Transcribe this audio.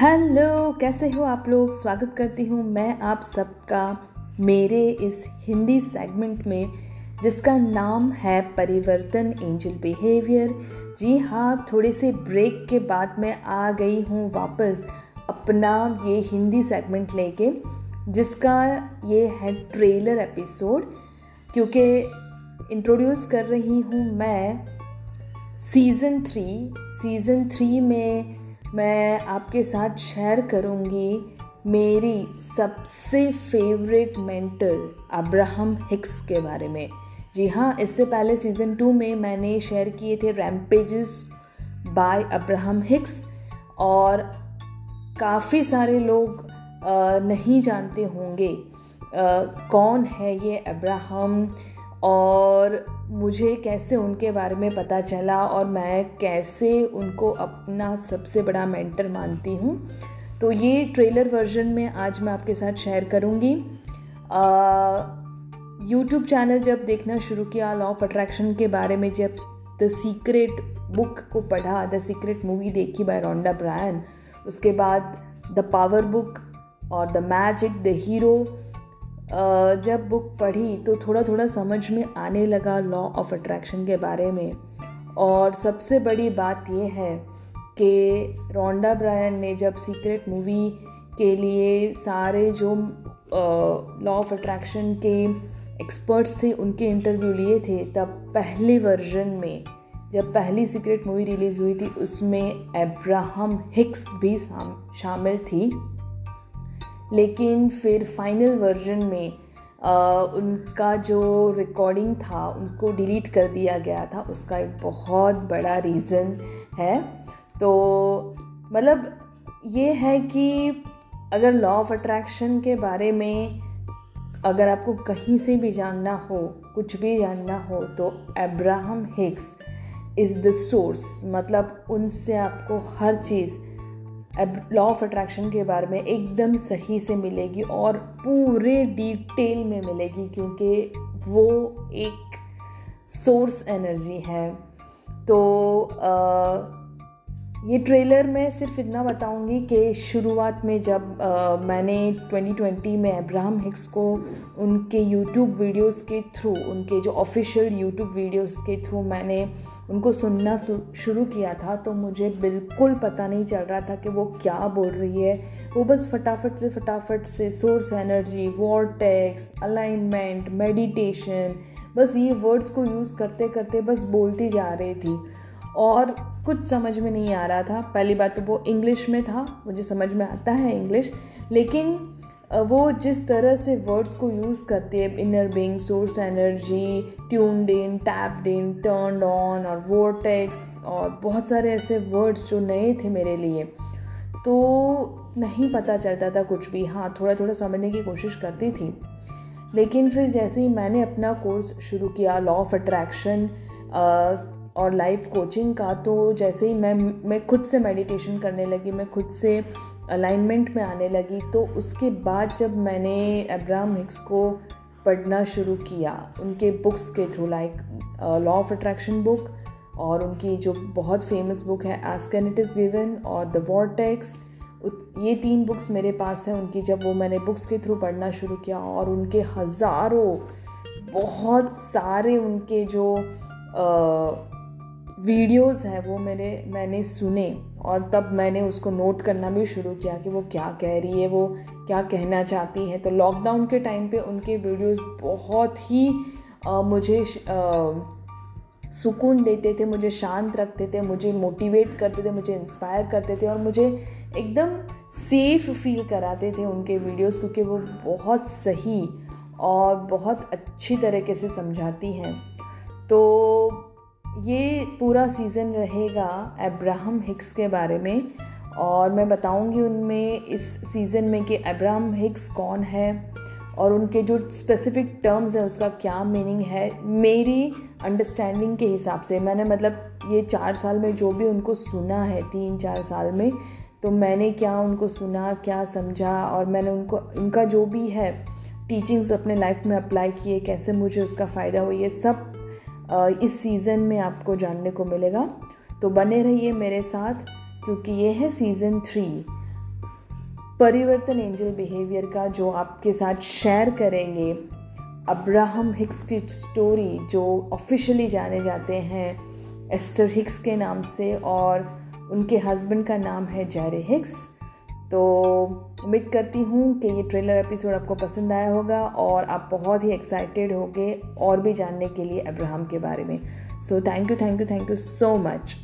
Hello, कैसे हो आप लोग? स्वागत करती हूँ मैं आप सबका मेरे इस हिंदी सेगमेंट में, जिसका नाम है परिवर्तन एंजल बिहेवियर जी हाँ थोड़े से ब्रेक के बाद मैं आ गई हूँ वापस अपना ये हिंदी सेगमेंट लेके, जिसका ये है ट्रेलर एपिसोड क्योंकि इंट्रोड्यूस कर रही हूँ मैं सीज़न थ्री सीज़न थ्री में मैं आपके साथ शेयर करूँगी मेरी सबसे फेवरेट मेंटर अब्राहम हिक्स के बारे में। जी हाँ इससे पहले सीज़न टू में मैंने शेयर किए थे रैम्पेजेस बाय अब्राहम हिक्स और काफ़ी सारे लोग नहीं जानते होंगे कौन है ये अब्राहम और मुझे कैसे उनके बारे में पता चला और मैं कैसे उनको अपना सबसे बड़ा मेंटर मानती हूँ। तो ये ट्रेलर वर्जन में आज मैं आपके साथ शेयर करूँगी। यूट्यूब चैनल जब देखना शुरू किया लॉ ऑफ़ अट्रैक्शन के बारे में जब द सीक्रेट बुक को पढ़ा द सीक्रेट मूवी देखी बाय रोंडा ब्रायन उसके बाद द पावर बुक और द मैजिक द हीरो जब बुक पढ़ी तो थोड़ा थोड़ा समझ में आने लगा लॉ ऑफ़ अट्रैक्शन के बारे में। और सबसे बड़ी बात यह है कि रोंडा ब्रायन ने जब सीक्रेट मूवी के लिए सारे जो लॉ ऑफ़ अट्रैक्शन के एक्सपर्ट्स थे, उनके इंटरव्यू लिए थे, तब पहले वर्जन में, जब पहली सीक्रेट मूवी रिलीज़ हुई थी, उसमें एब्राहम हिक्स भी शामिल थी। लेकिन फिर फाइनल वर्जन में आ, उनका जो रिकॉर्डिंग था उनको डिलीट कर दिया गया था। उसका एक बहुत बड़ा रीज़न है। तो मतलब ये है कि अगर लॉ ऑफ़ अट्रैक्शन के बारे में अगर आपको कहीं से भी जानना हो कुछ भी जानना हो तो Abraham Hicks is the source मतलब उनसे आपको हर चीज़ लॉ ऑफ़ अट्रैक्शन के बारे में एकदम सही से मिलेगी और पूरे डिटेल में मिलेगी क्योंकि वो एक सोर्स एनर्जी है। तो आ, ये ट्रेलर मैं सिर्फ़ इतना बताऊँगी कि शुरुआत में जब आ, मैंने 2020 में अब्राहम हिक्स को उनके यूट्यूब वीडियोस के थ्रू उनके जो ऑफिशियल यूट्यूब वीडियोस के थ्रू मैंने उनको सुनना शुरू किया था तो मुझे बिल्कुल पता नहीं चल रहा था कि वो क्या बोल रही है। वो बस फटाफट से फटाफट से source energy vortex alignment meditation बस ये वर्ड्स को यूज़ करते करते बस बोलती जा रही थी। और कुछ समझ में नहीं आ रहा था। पहली बात तो वो इंग्लिश में था, मुझे समझ में आता है इंग्लिश लेकिन वो जिस तरह से वर्ड्स को यूज़ करती है inner being source energy tuned in tapped in turn on और वोटेक्स और बहुत सारे ऐसे वर्ड्स जो नए थे मेरे लिए तो नहीं पता चलता था कुछ भी। हाँ थोड़ा थोड़ा समझने की कोशिश करती थी, लेकिन फिर जैसे ही मैंने अपना कोर्स शुरू किया लॉ ऑफ़ अट्रैक्शन और लाइफ कोचिंग का तो जैसे ही मैं मैं खुद से मेडिटेशन करने लगी मैं खुद से अलाइनमेंट में आने लगी तो उसके बाद जब मैंने अब्राहम हिक्स को पढ़ना शुरू किया उनके बुक्स के through like law of attraction book और उनकी जो बहुत फ़ेमस बुक है ask and it is given और द वॉर्टेक्स ये तीन बुक्स मेरे पास हैं उनकी जब वो मैंने बुक्स के थ्रू पढ़ना शुरू किया और उनके हज़ारों बहुत सारे उनके जो आ, वीडियोस हैं वो मेरे मैंने सुने और तब मैंने उसको नोट करना भी शुरू किया कि वो क्या कह रही है वो क्या कहना चाहती है। तो लॉकडाउन के टाइम पे उनके वीडियोस बहुत ही आ, मुझे सुकून देते थे मुझे शांत रखते थे मुझे मोटिवेट करते थे मुझे इंस्पायर करते थे और मुझे एकदम सेफ़ फील कराते थे उनके वीडियोस क्योंकि वो बहुत सही और बहुत अच्छी तरीके से समझाती हैं। तो ये पूरा सीज़न रहेगा अब्राहम हिक्स के बारे में और मैं बताऊँगी उनमें इस सीज़न में कि अब्राहम हिक्स कौन है और उनके जो स्पेसिफिक टर्म्स हैं, उसका क्या मीनिंग है। मेरी अंडरस्टैंडिंग के हिसाब से, मैंने मतलब ये चार साल में जो भी उनको सुना है, तीन चार साल में तो मैंने क्या उनको सुना, क्या समझा और मैंने उनको, उनका जो भी है टीचिंग्स अपने लाइफ में अप्लाई किए, कैसे मुझे उसका फ़ायदा हुआ, ये सब इस सीज़न में आपको जानने को मिलेगा। तो बने रहिए मेरे साथ, क्योंकि ये है सीज़न थ्री परिवर्तन एंजल बिहेवियर का जो आपके साथ शेयर करेंगे अब्राहम हिक्स की स्टोरी जो ऑफिशियली जाने जाते हैं एस्टर हिक्स के नाम से, और उनके हस्बैंड का नाम है जैरे हिक्स तो उम्मीद करती हूँ कि ये ट्रेलर एपिसोड आपको पसंद आया होगा और आप बहुत ही एक्साइटेड होंगे और भी जानने के लिए अब्राहम के बारे में। So thank you thank you thank you so much